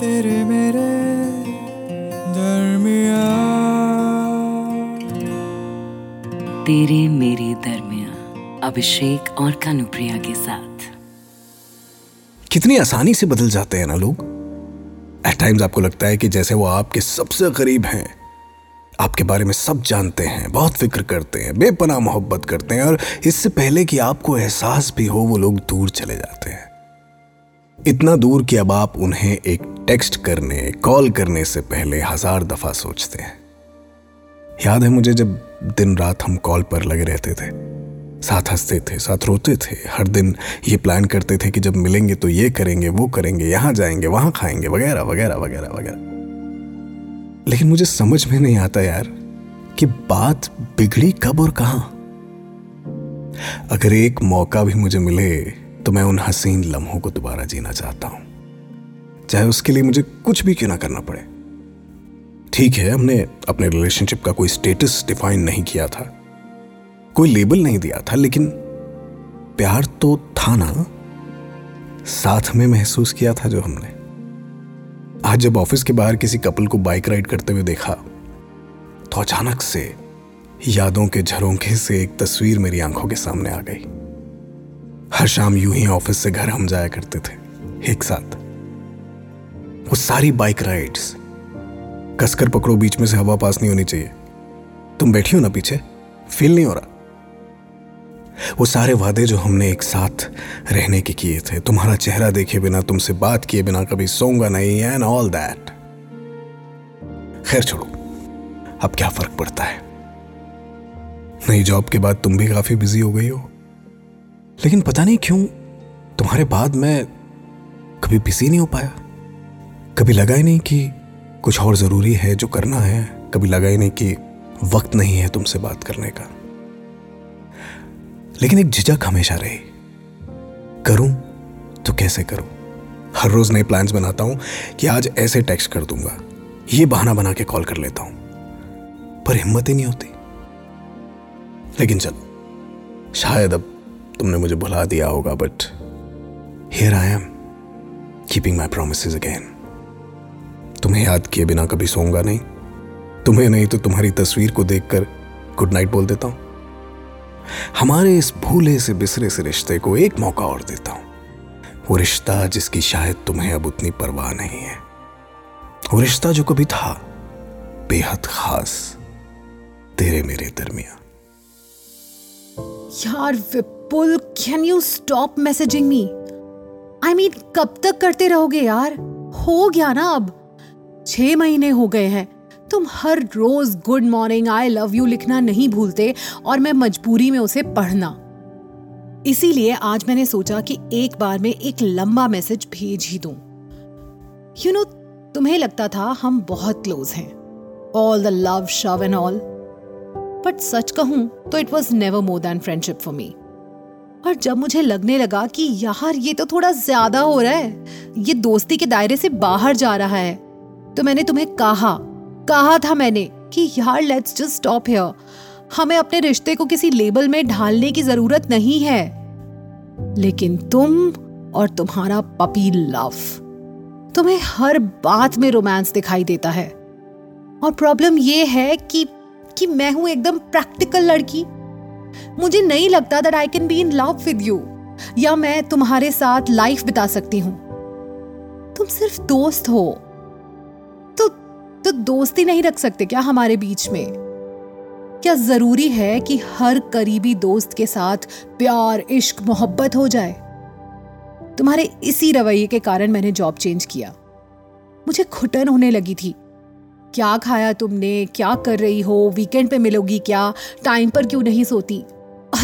तेरे मेरे दरमिया तेरे मेरे दरमिया अभिषेक और कानुप्रिया के साथ। कितनी आसानी से बदल जाते हैं ना लोग? एट टाइम्स आपको लगता है कि जैसे वो आपके सबसे करीब हैं। आपके बारे में सब जानते हैं बहुत फ़िक्र करते हैं बेपनाह मोहब्बत करते हैं और इससे पहले कि आपको एहसास भी हो वो लोग दूर चले जाते हैं। इतना दूर कि अब आप उन्हें एक टेक्स्ट करने, कॉल करने से पहले हज़ार दफ़ा सोचते हैं। याद है मुझे जब दिन रात हम कॉल पर लगे रहते थे, साथ हँसते थे, साथ रोते थे, हर दिन ये प्लान करते थे कि जब मिलेंगे तो ये करेंगे, वो करेंगे, यहाँ जाएँगे, वहाँ खाएँगे, वगैरह वगैरह वगैरह वगैरह। लेकिन मुझे समझ में नहीं आता यार कि बात बिगड़ी कब और कहाँ। अगर एक मौका भी मुझे मिले तो मैं उन हसीन लम्हों को दोबारा जीना चाहता हूँ। चाहे उसके लिए मुझे कुछ भी क्यों ना करना पड़े। ठीक है, हमने अपने रिलेशनशिप का कोई स्टेटस डिफाइन नहीं किया था। कोई लेबल नहीं दिया था, लेकिन प्यार तो था ना। साथ में महसूस किया था जो हमने। आज जब ऑफ़िस के बाहर किसी कपल को बाइक राइड करते हुए देखा तो अचानक से यादों के झरोंके से एक तस्वीर मेरी आँखों के सामने आ गई। हर शाम यूँ ही ऑफ़िस से घर हम जाया करते थे, एक साथ। वो सारी बाइक राइड्स कसकर पकड़ो बीच में से हवा पास नहीं होनी चाहिए। तुम बैठी हो ना पीछे? फील नहीं हो रहा। वो सारे वादे जो हमने एक साथ रहने के किए थे, तुम्हारा चेहरा देखे बिना, तुमसे बात किए बिना कभी सोऊँगा नहीं एंड ऑल दैट खैर छोड़ो, अब क्या फ़र्क पड़ता है? नई जॉब के बाद तुम भी काफ़ी बिज़ी हो गई हो। लेकिन पता नहीं क्यों, तुम्हारे बाद मैं कभी बिज़ी नहीं हो पाया। कभी लगा ही नहीं कि कुछ और ज़रूरी है जो करना है। कभी लगा ही नहीं कि वक्त नहीं है तुमसे बात करने का। लेकिन एक झिझक हमेशा रही। करूँ तो कैसे करूँ? हर रोज नए प्लान्स बनाता हूँ कि आज ऐसे टेक्स्ट कर दूँगा। ये बहाना बना के कॉल कर लेता हूँ। पर हिम्मत ही नहीं होती। लेकिन चलो, शायद अब तुमने मुझे भुला दिया होगा but here I am keeping my promise again तुम्हें याद किए बिना कभी सोऊँगा नहीं। तुम्हें नहीं तो तुम्हारी तस्वीर को देखकर गुड नाइट बोल देता हूँ। हमारे इस भूले से बिसरे से रिश्ते को एक मौका और देता हूँ। वो रिश्ता जिसकी शायद तुम्हें अब उतनी परवाह नहीं है। वो रिश्ता जो कभी था, बेहद खास, तेरे मेरे दरमिया यार Vipul can you stop messaging me I mean कब तक करते रहोगे यार? हो गया ना अब। छह महीने हो गए हैं। तुम हर रोज good morning I love you लिखना नहीं भूलते और मैं मजबूरी में उसे पढ़ना। इसीलिए आज मैंने सोचा कि एक बार में एक लंबा मैसेज भेज ही दूँ। यू नो तुम्हें लगता था हम बहुत क्लोज हैं। ऑल द लव शव एंड ऑल बट सच कहूँ तो it was never more than friendship for me और जब मुझे लगने लगा कि यार, ये तो थोड़ा ज़्यादा हो रहा है। ये दोस्ती के दायरे से बाहर जा रहा है। तो मैंने तुम्हें कहा कहा था मैंने कि यार लेट्स जस्ट स्टॉप हियर हमें अपने रिश्ते को किसी लेबल में ढालने की ज़रूरत नहीं है। लेकिन तुम और तुम्हारा पपी लव तुम्हें हर बात में रोमांस दिखाई देता है। और प्रॉब्लम यह है कि कि मैं हूँ एकदम प्रैक्टिकल लड़की। मुझे नहीं लगता that I can be in love with you या मैं तुम्हारे साथ लाइफ बिता सकती हूँ। तुम सिर्फ़ दोस्त हो। तो दोस्ती नहीं रख सकते क्या हमारे बीच में? क्या ज़रूरी है कि हर करीबी दोस्त के साथ प्यार, इश्क, मोहब्बत हो जाए? तुम्हारे इसी रवैये के कारण मैंने जॉब चेंज किया। मुझे घुटन होने लगी थी। क्या खाया तुमने? क्या कर रही हो? वीकेंड पे मिलोगी क्या? टाइम पर क्यों नहीं सोती?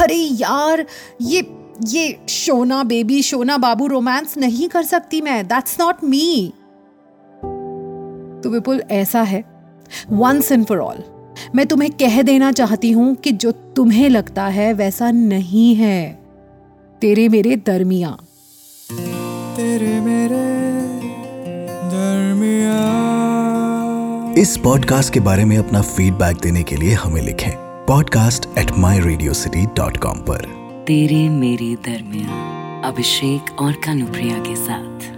अरे यार, ये ये शोना बेबी शोना बाबू रोमांस नहीं कर सकती मैं। दैट्स नॉट मी तो विपुल ऐसा है। वंस एंड फॉर ऑल मैं तुम्हें कह देना चाहती हूँ कि जो तुम्हें लगता है वैसा नहीं है। तेरे मेरे दरमिया। तेरे मेरे दरमिया। इस पॉडकास्ट के बारे में अपना फीडबैक देने के लिए हमें लिखें podcast at my radio city dot com पर। तेरे मेरे दरमिया अभिषेक और कानुप्रिया के साथ।